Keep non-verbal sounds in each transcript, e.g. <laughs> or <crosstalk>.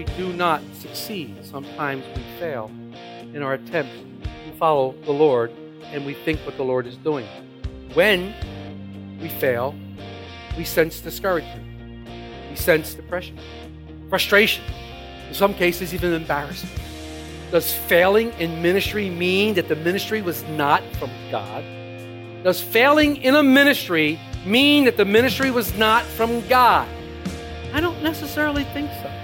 We do not succeed. Sometimes we fail in our attempts to follow the Lord and we think what the Lord is doing. When we fail, we sense discouragement. We sense depression, frustration, in some cases, even embarrassment. Does failing in ministry mean that the ministry was not from God? Does failing in a ministry mean that the ministry was not from God? I don't necessarily think so.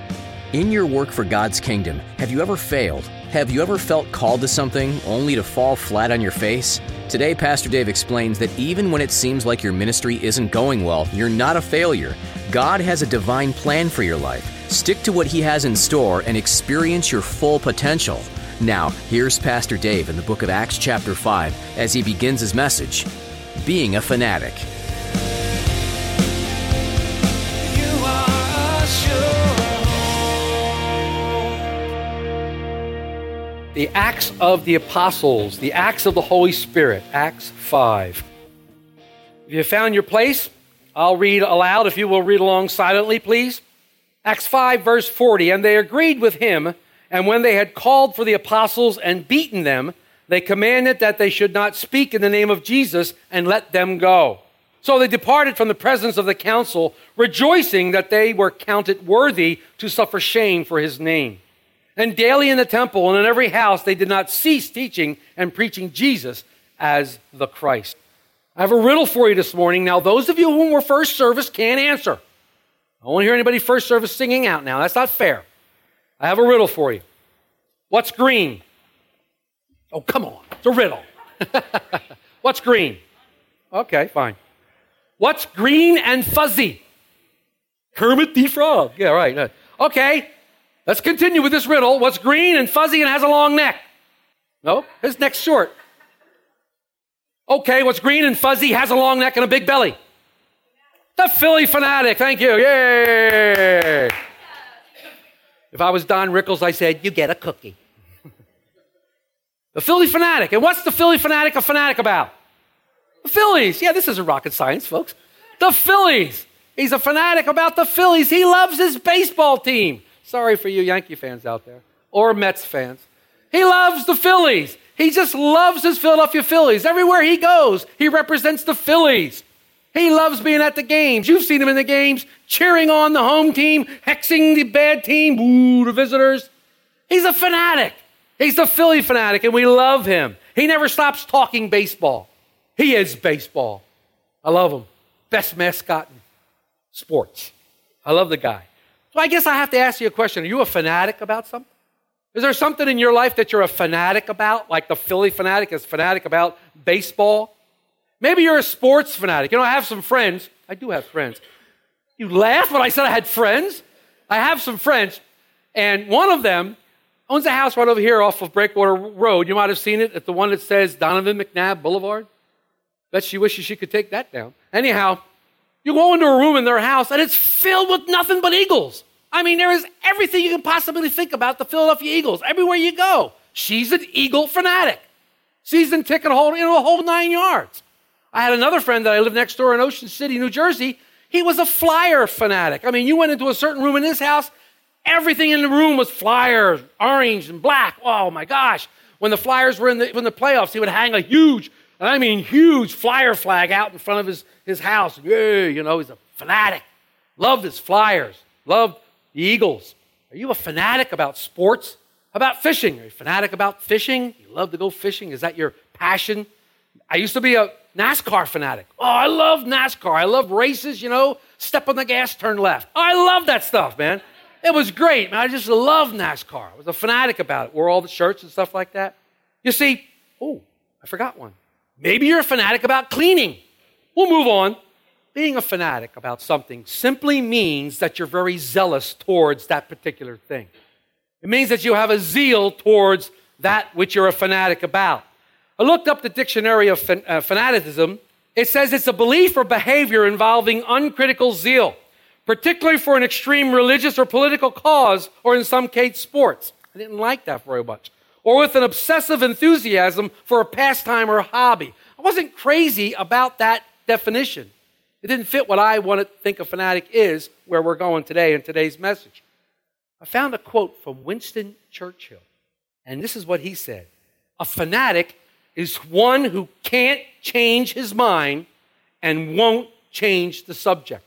In your work for God's kingdom, have you ever failed? Have you ever felt called to something only to fall flat on your face? Today, Pastor Dave explains that even when it seems like your ministry isn't going well, you're not a failure. God has a divine plan for your life. Stick to what He has in store and experience your full potential. Now, here's Pastor Dave in the book of Acts, chapter 5, as he begins his message Being a Fanatic. The Acts of the Apostles, the Acts of the Holy Spirit, Acts 5. If you found your place, I'll read aloud. If you will read along silently, please. Acts 5, verse 40. And they agreed with him, and when they had called for the apostles and beaten them, they commanded that they should not speak in the name of Jesus and let them go. So they departed from the presence of the council, rejoicing that they were counted worthy to suffer shame for his name. And daily in the temple and in every house they did not cease teaching and preaching Jesus as the Christ. I have a riddle for you this morning. Now, those of you who were first service can't answer. I won't hear anybody first service singing out now. That's not fair. I have a riddle for you. What's green? Oh, come on. It's a riddle. <laughs> What's green? Okay, fine. What's green and fuzzy? Kermit the Frog. Yeah, right. Okay, let's continue with this riddle. What's green and fuzzy and has a long neck? No, his neck's short. Okay, what's green and fuzzy, has a long neck and a big belly? The Phillie Phanatic. Thank you. Yay! If I was Don Rickles, I said, you get a cookie. the Phillie Phanatic. And what's the Phillie Phanatic a fanatic about? The Phillies. Yeah, this isn't rocket science, folks. The Phillies. He's a fanatic about the Phillies. He loves his baseball team. Sorry for you Yankee fans out there or Mets fans. He loves the Phillies. He just loves his Philadelphia Phillies. Everywhere he goes, he represents the Phillies. He loves being at the games. You've seen him in the games, cheering on the home team, hexing the bad team, boo, the visitors. He's a fanatic. He's the Phillie Phanatic, and we love him. He never stops talking baseball. He is baseball. I love him. Best mascot in sports. I love the guy. So I guess I have to ask you a question. Are you a fanatic about something? Is there something in your life that you're a fanatic about, like the Phillie Phanatic is fanatic about baseball? Maybe you're a sports fanatic. You know, I have some friends. I do have friends. You laugh when I said I had friends. I have some friends, and one of them owns a house right over here off of Breakwater Road. You might have seen it at the one that says Donovan McNabb Boulevard. Bet she wishes she could take that down. Anyhow, you go into a room in their house and it's filled with nothing but eagles. I mean, there is everything you can possibly think about the Philadelphia Eagles everywhere you go. She's an Eagle fanatic. Season ticket holder, you know, a whole nine yards. I had another friend that I lived next door in Ocean City, New Jersey. He was a flyer fanatic. I mean, you went into a certain room in his house, everything in the room was flyers, orange and black. Oh my gosh. When the Flyers were in the, in the playoffs, he would hang a huge, and I mean huge flyer flag out in front of his, his house. Yeah, you know, he's a fanatic. Loved his Flyers. Loved the Eagles. Are you a fanatic about sports? How about fishing? Are you a fanatic about fishing? You love to go fishing? Is that your passion? I used to be a NASCAR fanatic. Oh, I love NASCAR. I love races, you know, step on the gas, turn left. Oh, I love that stuff, man. It was great, man. I just love NASCAR. I was a fanatic about it. Wore all the shirts and stuff like that. You see, oh, I forgot one. Maybe you're a fanatic about cleaning. We'll move on. Being a fanatic about something simply means that you're very zealous towards that particular thing. It means that you have a zeal towards that which you're a fanatic about. I looked up the dictionary of fan- uh, fanaticism. It says it's a belief or behavior involving uncritical zeal, particularly for an extreme religious or political cause, or in some case, sports. I didn't like that very much. Or with an obsessive enthusiasm for a pastime or a hobby. I wasn't crazy about that definition. It didn't fit what I want to think a fanatic is, where we're going today in today's message. I found a quote from Winston Churchill, and this is what he said A fanatic is one who can't change his mind and won't change the subject.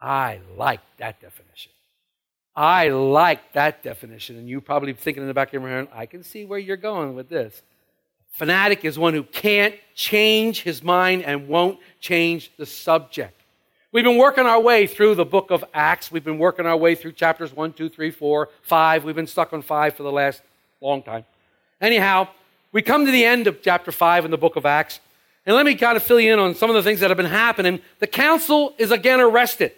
I like that definition. I like that definition. And you probably thinking in the back of your mind, I can see where you're going with this. Fanatic is one who can't change his mind and won't change the subject. We've been working our way through the book of Acts. We've been working our way through chapters 1, 2, 3, 4, 5. We've been stuck on 5 for the last long time. Anyhow, we come to the end of chapter 5 in the book of Acts. And let me kind of fill you in on some of the things that have been happening. The council is again arrested.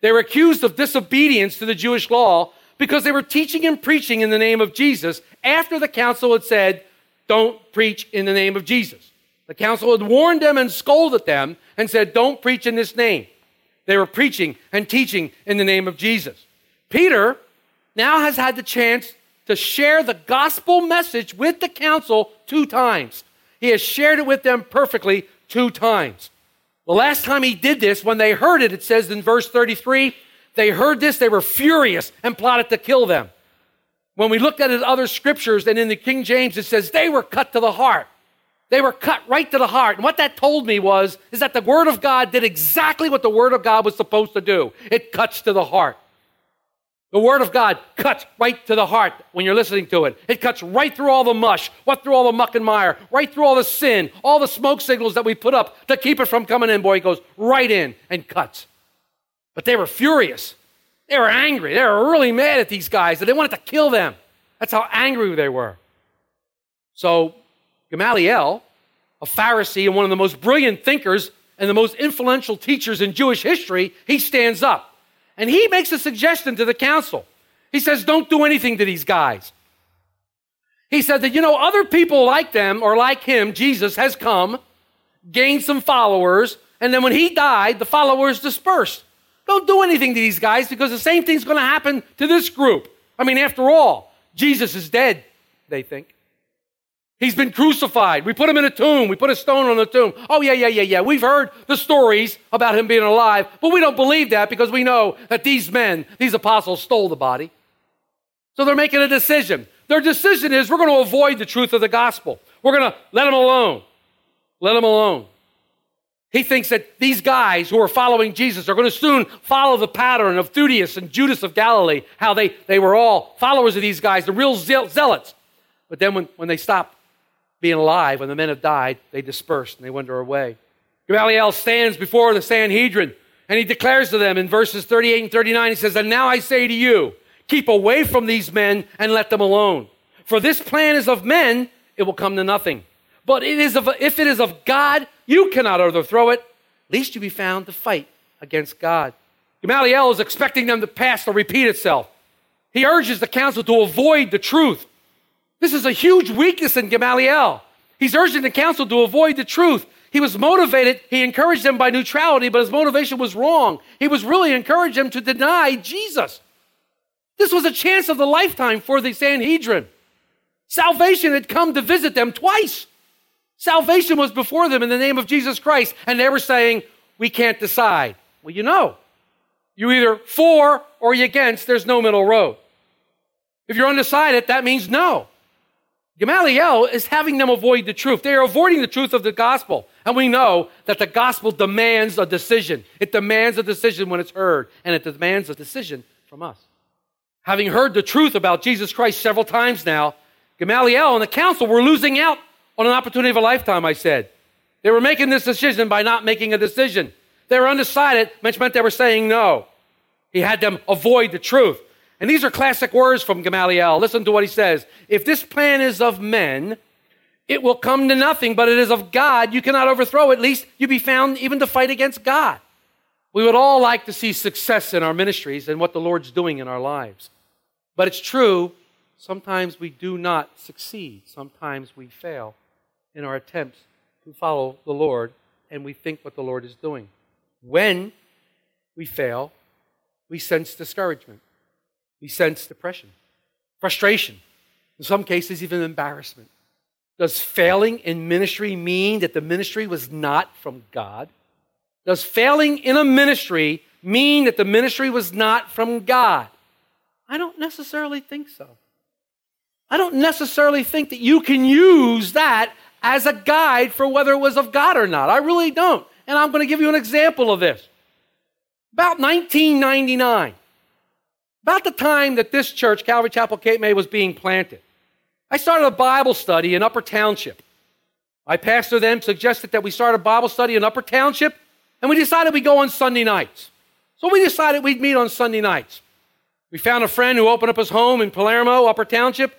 They were accused of disobedience to the Jewish law because they were teaching and preaching in the name of Jesus after the council had said, don't preach in the name of Jesus. The council had warned them and scolded them and said, don't preach in this name. They were preaching and teaching in the name of Jesus. Peter now has had the chance to share the gospel message with the council two times. He has shared it with them perfectly two times. The last time he did this, when they heard it, it says in verse 33, they heard this, they were furious and plotted to kill them. When we looked at in other scriptures and in the King James, it says they were cut to the heart. They were cut right to the heart. And what that told me was, is that the Word of God did exactly what the Word of God was supposed to do. It cuts to the heart. The Word of God cuts right to the heart when you're listening to it. It cuts right through all the mush, what through all the muck and mire, right through all the sin, all the smoke signals that we put up to keep it from coming in. Boy, it goes right in and cuts. But they were furious. They were angry. They were really mad at these guys, they wanted to kill them. That's how angry they were. So Gamaliel, a Pharisee and one of the most brilliant thinkers and the most influential teachers in Jewish history, he stands up and he makes a suggestion to the council. He says, Don't do anything to these guys. He said that, you know, other people like them or like him, Jesus, has come, gained some followers, and then when he died, the followers dispersed. Don't do anything to these guys because the same thing's going to happen to this group. I mean, after all, Jesus is dead, they think. He's been crucified. We put him in a tomb. We put a stone on the tomb. Oh, yeah, yeah, yeah, yeah. We've heard the stories about him being alive, but we don't believe that because we know that these men, these apostles, stole the body. So they're making a decision. Their decision is we're going to avoid the truth of the gospel. We're going to let him alone. Let him alone. He thinks that these guys who are following Jesus are going to soon follow the pattern of Theudius and Judas of Galilee, how they, they were all followers of these guys, the real zeal- zealots. But then when, when they stopped being alive, when the men have died, they dispersed and they wander away. Gamaliel stands before the Sanhedrin and he declares to them in verses 38 and 39, he says, And now I say to you, keep away from these men and let them alone. For this plan is of men, it will come to nothing. But it is of, if it is of God, you cannot overthrow it, lest you be found to fight against God. Gamaliel is expecting them to pass or repeat itself. He urges the council to avoid the truth. This is a huge weakness in Gamaliel. He's urging the council to avoid the truth. He was motivated, he encouraged them by neutrality, but his motivation was wrong. He was really encouraging them to deny Jesus. This was a chance of the lifetime for the Sanhedrin. Salvation had come to visit them twice. Salvation was before them in the name of Jesus Christ, and they were saying, We can't decide. Well, you know, you're either for or you're against, there's no middle road. If you're undecided, that means no. Gamaliel is having them avoid the truth. They are avoiding the truth of the gospel. And we know that the gospel demands a decision. It demands a decision when it's heard, and it demands a decision from us. Having heard the truth about Jesus Christ several times now, Gamaliel and the council were losing out on an opportunity of a lifetime, I said. They were making this decision by not making a decision. They were undecided, which meant they were saying no. He had them avoid the truth. And these are classic words from Gamaliel. Listen to what he says. If this plan is of men, it will come to nothing, but it is of God. You cannot overthrow it, least you be found even to fight against God. We would all like to see success in our ministries and what the Lord's doing in our lives. But it's true, sometimes we do not succeed. Sometimes we fail in our attempts to follow the Lord and we think what the Lord is doing. When we fail, we sense discouragement, we sense depression, frustration, in some cases, even embarrassment. Does failing in ministry mean that the ministry was not from God? Does failing in a ministry mean that the ministry was not from God? I don't necessarily think so. I don't necessarily think that you can use that as a guide for whether it was of God or not. I really don't. And I'm going to give you an example of this. About 1999, about the time that this church, Calvary Chapel Cape May, was being planted, I started a Bible study in Upper Township. My pastor then suggested that we start a Bible study in Upper Township, and we decided we'd go on Sunday nights. So we decided we'd meet on Sunday nights. We found a friend who opened up his home in Palermo, Upper Township.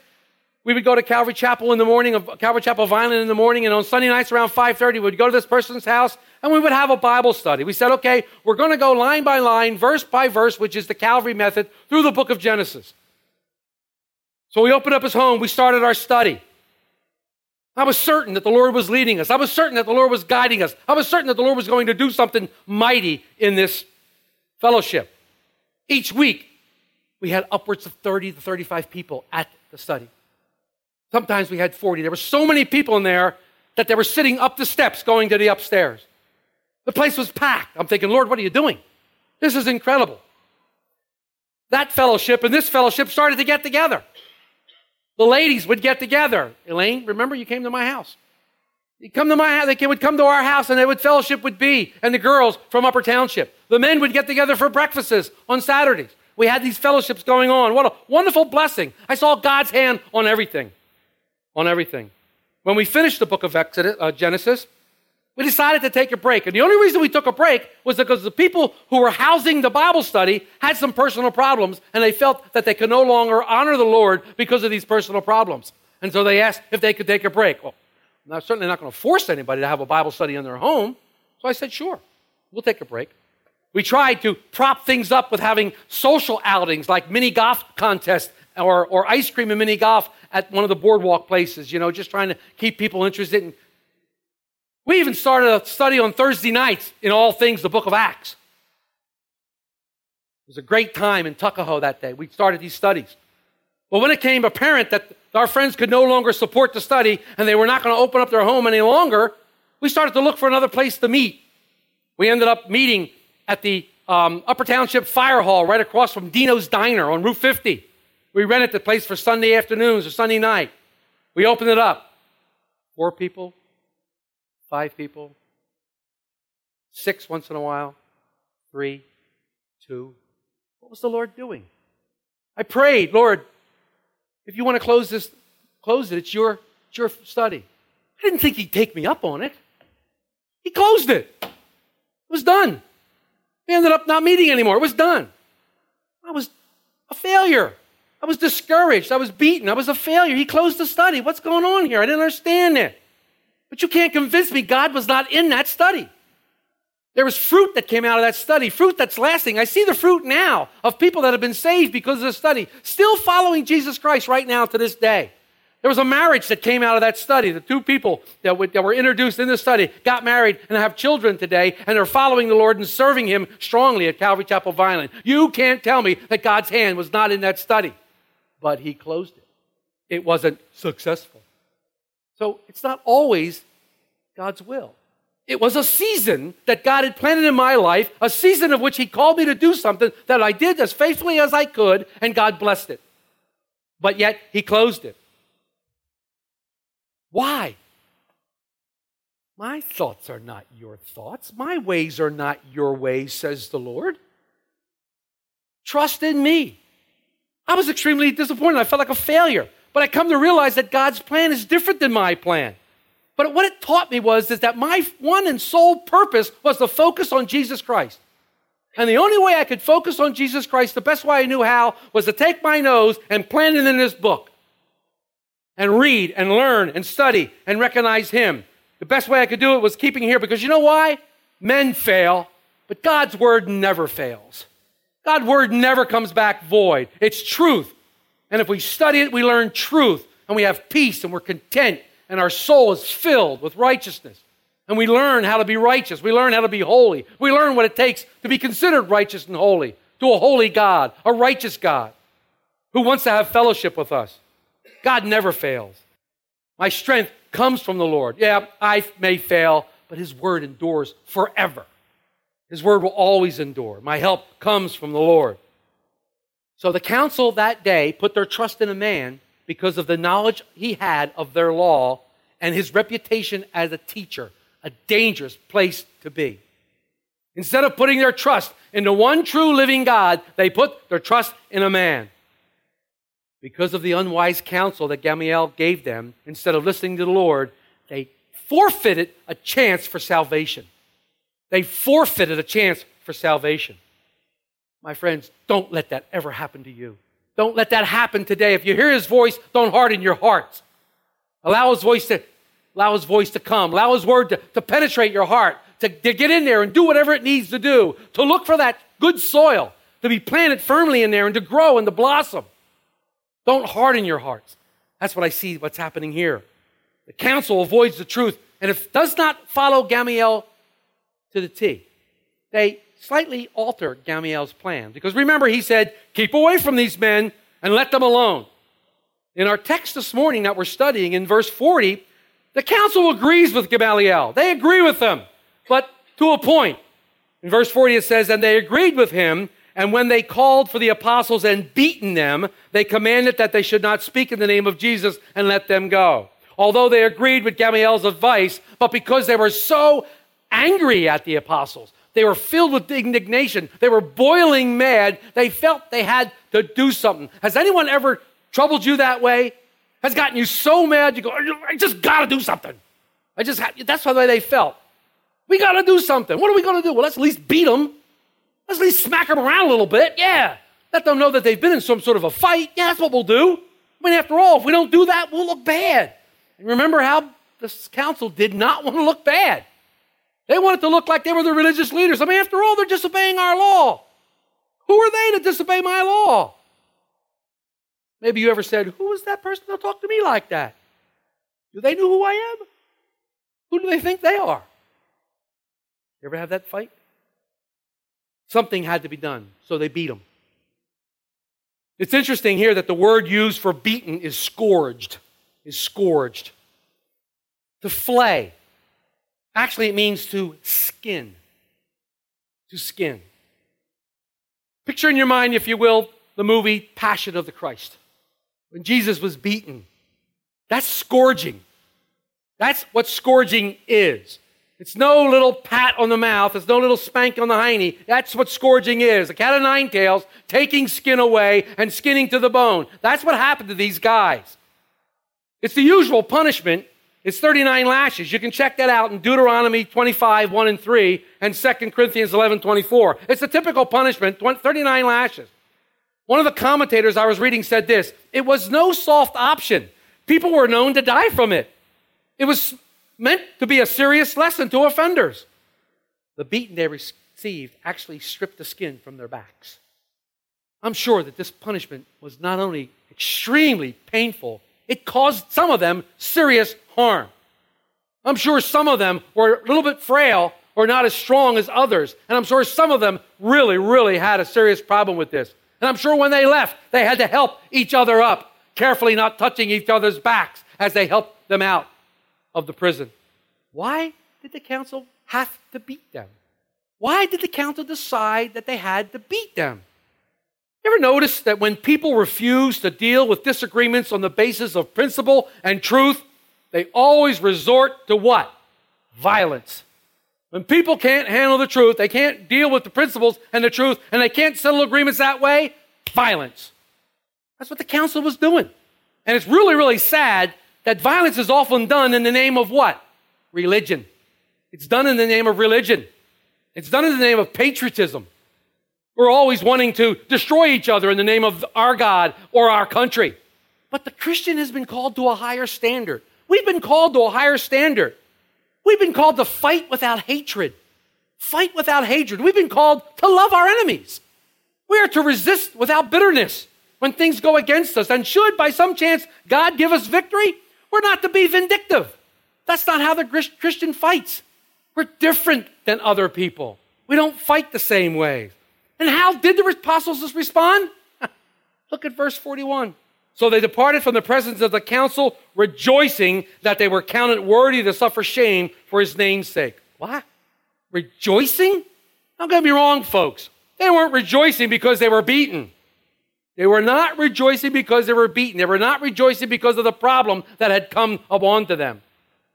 We would go to Calvary Chapel in the morning, of Calvary Chapel Vineland in the morning, and on Sunday nights around 5:30, we'd go to this person's house and we would have a Bible study. We said, okay, we're going to go line by line, verse by verse, which is the Calvary method, through the book of Genesis. So we opened up his home, we started our study. I was certain that the Lord was leading us. I was certain that the Lord was guiding us. I was certain that the Lord was going to do something mighty in this fellowship. Each week, we had upwards of 30 to 35 people at the study. Sometimes we had 40. There were so many people in there that they were sitting up the steps going to the upstairs. The place was packed. I'm thinking, Lord, what are you doing? This is incredible. That fellowship and this fellowship started to get together. The ladies would get together. Elaine, remember you came to my house. You come to my house, they would come to our house and they would fellowship with B and the girls from Upper Township. The men would get together for breakfasts on Saturdays. We had these fellowships going on. What a wonderful blessing. I saw God's hand on everything. On everything. When we finished the book of Exodus, uh, Genesis, we decided to take a break. And the only reason we took a break was because the people who were housing the Bible study had some personal problems, and they felt that they could no longer honor the Lord because of these personal problems. And so they asked if they could take a break. Well, I'm certainly not going to force anybody to have a Bible study in their home. So I said, sure, we'll take a break. We tried to prop things up with having social outings like mini golf contests or, or ice cream and mini golf at one of the boardwalk places, you know, just trying to keep people interested in we even started a study on Thursday nights in all things the book of Acts. It was a great time in Tuckahoe that day. We started these studies. But when it came apparent that our friends could no longer support the study and they were not going to open up their home any longer, we started to look for another place to meet. We ended up meeting at the um, Upper Township Fire Hall right across from Dino's Diner on Route 50. We rented the place for Sunday afternoons or Sunday night. We opened it up. Four people, five people, six once in a while, three, two. What was the Lord doing? I prayed, Lord, if you want to close this, close it. It's your, it's your study. I didn't think He'd take me up on it. He closed it. It was done. We ended up not meeting anymore. It was done. I was a failure. I was discouraged. I was beaten. I was a failure. He closed the study. What's going on here? I didn't understand it. But you can't convince me God was not in that study. There was fruit that came out of that study, fruit that's lasting. I see the fruit now of people that have been saved because of the study, still following Jesus Christ right now to this day. There was a marriage that came out of that study. The two people that, were introduced in the study got married and have children today, and they're following the Lord and serving Him strongly at Calvary Chapel Vineland. You can't tell me that God's hand was not in that study, but He closed it. It wasn't successful. So it's not always God's will. It was a season that God had planted in my life, a season of which He called me to do something that I did as faithfully as I could, and God blessed it. But yet He closed it. Why? My thoughts are not your thoughts. My ways are not your ways, says the Lord. Trust in me. I was extremely disappointed. I felt like a failure. But I come to realize that God's plan is different than my plan. But what it taught me was is that my one and sole purpose was to focus on Jesus Christ. And the only way I could focus on Jesus Christ, the best way I knew how, was to take my nose and plant it in this book. and read and learn and study and recognize Him. The best way I could do it was keeping here because you know why? Men fail, but God's word never fails. God's word never comes back void. It's truth. And if we study it, we learn truth and we have peace and we're content and our soul is filled with righteousness. And we learn how to be righteous. We learn how to be holy. We learn what it takes to be considered righteous and holy to a holy God, a righteous God who wants to have fellowship with us. God never fails. My strength comes from the Lord. Yeah, I may fail, but His word endures forever. His word will always endure. My help comes from the Lord. So the council that day put their trust in a man because of the knowledge he had of their law and his reputation as a teacher, a dangerous place to be. Instead of putting their trust in the one true living God, they put their trust in a man. Because of the unwise counsel that Gamaliel gave them, instead of listening to the Lord, they forfeited a chance for salvation. They forfeited a chance for salvation. My friends, don't let that ever happen to you. Don't let that happen today. If you hear his voice, don't harden your hearts. Allow his voice to allow his voice to come. Allow his word to, to penetrate your heart, to, to get in there and do whatever it needs to do, to look for that good soil, to be planted firmly in there and to grow and to blossom. Don't harden your hearts. That's what I see what's happening here. The council avoids the truth and if does not follow Gamaliel to the T. They slightly alter Gamaliel's plan. Because remember, he said, keep away from these men and let them alone. In our text this morning that we're studying in verse 40, the council agrees with Gamaliel. They agree with him, but to a point. In verse 40, it says, And they agreed with him, and when they called for the apostles and beaten them, they commanded that they should not speak in the name of Jesus and let them go. Although they agreed with Gamaliel's advice, but because they were so angry at the apostles, they were filled with indignation. They were boiling mad. They felt they had to do something. Has anyone ever troubled you that way? Has gotten you so mad you go, I just got to do something. I just ha-. that's the way they felt. We got to do something. What are we going to do? Well, let's at least beat them. Let's at least smack them around a little bit. Yeah. Let them know that they've been in some sort of a fight. Yeah, that's what we'll do. I mean, after all, if we don't do that, we'll look bad. And remember how this council did not <laughs> want to look bad. They wanted to look like they were the religious leaders. I mean, after all, they're disobeying our law. Who are they to disobey my law? Maybe you ever said, Who is that person that talk to me like that? Do they know who I am? Who do they think they are? You ever have that fight? Something had to be done, so they beat him. It's interesting here that the word used for beaten is scourged, is scourged. To flay. Actually, it means to skin. To skin. Picture in your mind, if you will, the movie Passion of the Christ. When Jesus was beaten. That's scourging. That's what scourging is. It's no little pat on the mouth. It's no little spank on the hiney. That's what scourging is. A cat of nine tails, taking skin away and skinning to the bone. That's what happened to these guys. It's the usual punishment it's 39 lashes. You can check that out in Deuteronomy 25, 1 and 3, and 2 Corinthians 11, 24. It's a typical punishment, 39 lashes. One of the commentators I was reading said this it was no soft option. People were known to die from it. It was meant to be a serious lesson to offenders. The beating they received actually stripped the skin from their backs. I'm sure that this punishment was not only extremely painful, it caused some of them serious harm. I'm sure some of them were a little bit frail or not as strong as others. And I'm sure some of them really, really had a serious problem with this. And I'm sure when they left, they had to help each other up, carefully not touching each other's backs as they helped them out of the prison. Why did the council have to beat them? Why did the council decide that they had to beat them? You ever notice that when people refuse to deal with disagreements on the basis of principle and truth, they always resort to what? Violence. When people can't handle the truth, they can't deal with the principles and the truth, and they can't settle agreements that way, violence. That's what the council was doing. And it's really, really sad that violence is often done in the name of what? Religion. It's done in the name of religion. It's done in the name of patriotism. We're always wanting to destroy each other in the name of our God or our country. But the Christian has been called to a higher standard. We've been called to a higher standard. We've been called to fight without hatred. Fight without hatred. We've been called to love our enemies. We are to resist without bitterness when things go against us. And should, by some chance, God give us victory, we're not to be vindictive. That's not how the Christian fights. We're different than other people. We don't fight the same way. And how did the apostles respond? <laughs> Look at verse 41. So they departed from the presence of the council, rejoicing that they were counted worthy to suffer shame for his name's sake. What? Rejoicing? Don't get me wrong, folks. They weren't rejoicing because they were beaten. They were not rejoicing because they were beaten. They were not rejoicing because of the problem that had come upon to them.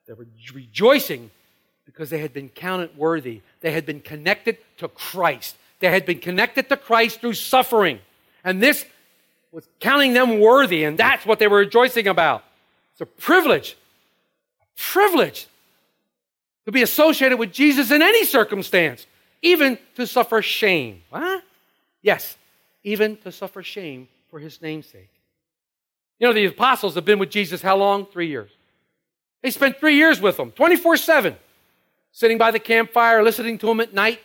They were rejoicing because they had been counted worthy. They had been connected to Christ. They had been connected to Christ through suffering. And this was counting them worthy, and that's what they were rejoicing about. It's a privilege, a privilege to be associated with Jesus in any circumstance, even to suffer shame. What? Yes, even to suffer shame for his namesake. You know, the apostles have been with Jesus how long? Three years. They spent three years with him, 24 7, sitting by the campfire, listening to him at night,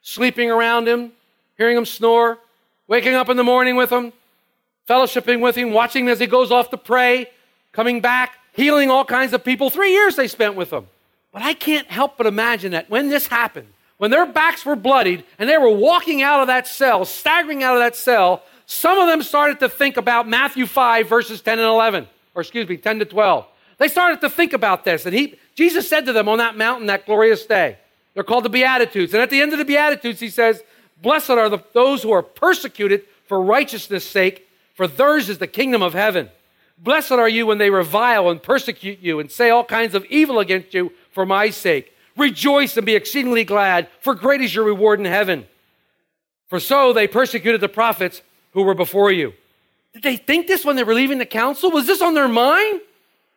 sleeping around him, hearing him snore, waking up in the morning with him, fellowshipping with him, watching as he goes off to pray, coming back, healing all kinds of people. Three years they spent with him. But I can't help but imagine that when this happened, when their backs were bloodied and they were walking out of that cell, staggering out of that cell, some of them started to think about Matthew 5, verses 10 and 11, or excuse me, 10 to 12. They started to think about this. And he, Jesus said to them on that mountain that glorious day, they're called the Beatitudes. And at the end of the Beatitudes, he says, Blessed are the, those who are persecuted for righteousness' sake, for theirs is the kingdom of heaven. Blessed are you when they revile and persecute you and say all kinds of evil against you for my sake. Rejoice and be exceedingly glad, for great is your reward in heaven. For so they persecuted the prophets who were before you. Did they think this when they were leaving the council? Was this on their mind?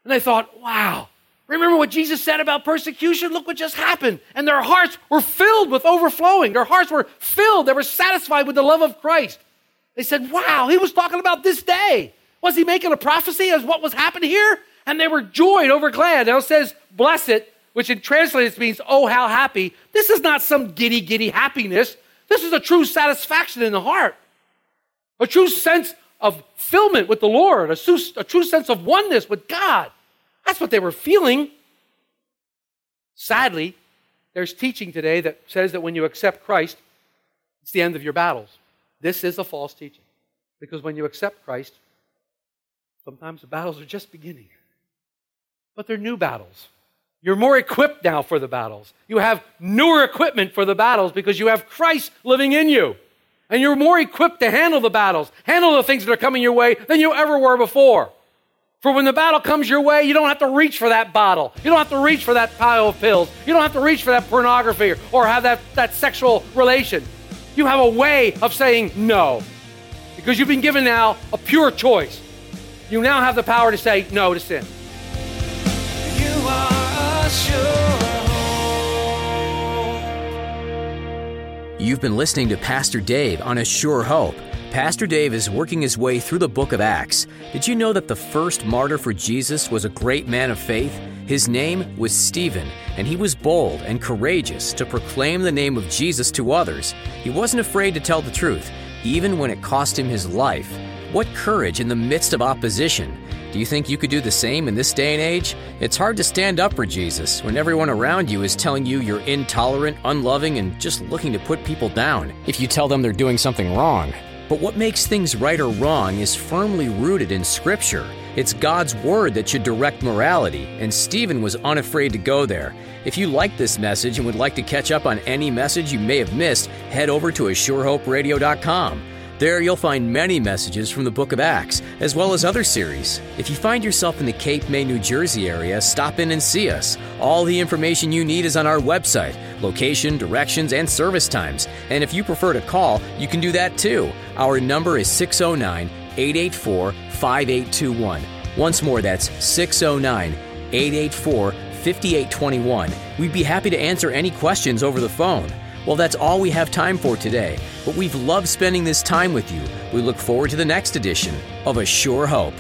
And they thought, wow, remember what Jesus said about persecution? Look what just happened. And their hearts were filled with overflowing. Their hearts were filled. They were satisfied with the love of Christ. They said, wow, he was talking about this day. Was he making a prophecy as what was happening here? And they were joyed over glad. Now it says, blessed, which in translated means, oh, how happy. This is not some giddy, giddy happiness. This is a true satisfaction in the heart, a true sense of fulfillment with the Lord, a true, a true sense of oneness with God. That's what they were feeling. Sadly, there's teaching today that says that when you accept Christ, it's the end of your battles. This is a false teaching. Because when you accept Christ, sometimes the battles are just beginning. But they're new battles. You're more equipped now for the battles. You have newer equipment for the battles because you have Christ living in you. And you're more equipped to handle the battles, handle the things that are coming your way than you ever were before. For when the battle comes your way, you don't have to reach for that bottle. You don't have to reach for that pile of pills. You don't have to reach for that pornography or have that, that sexual relation. You have a way of saying no because you've been given now a pure choice. You now have the power to say no to sin. You are a sure You've been listening to Pastor Dave on A Sure Hope. Pastor Dave is working his way through the book of Acts. Did you know that the first martyr for Jesus was a great man of faith? His name was Stephen, and he was bold and courageous to proclaim the name of Jesus to others. He wasn't afraid to tell the truth, even when it cost him his life. What courage in the midst of opposition! Do you think you could do the same in this day and age? It's hard to stand up for Jesus when everyone around you is telling you you're intolerant, unloving, and just looking to put people down if you tell them they're doing something wrong. But what makes things right or wrong is firmly rooted in Scripture. It's God's Word that should direct morality, and Stephen was unafraid to go there. If you like this message and would like to catch up on any message you may have missed, head over to ASureHopeRadio.com. There you'll find many messages from the book of Acts, as well as other series. If you find yourself in the Cape May, New Jersey area, stop in and see us. All the information you need is on our website location, directions, and service times. And if you prefer to call, you can do that too. Our number is 609 884 5821. Once more, that's 609 884 5821. We'd be happy to answer any questions over the phone. Well, that's all we have time for today, but we've loved spending this time with you. We look forward to the next edition of A Sure Hope.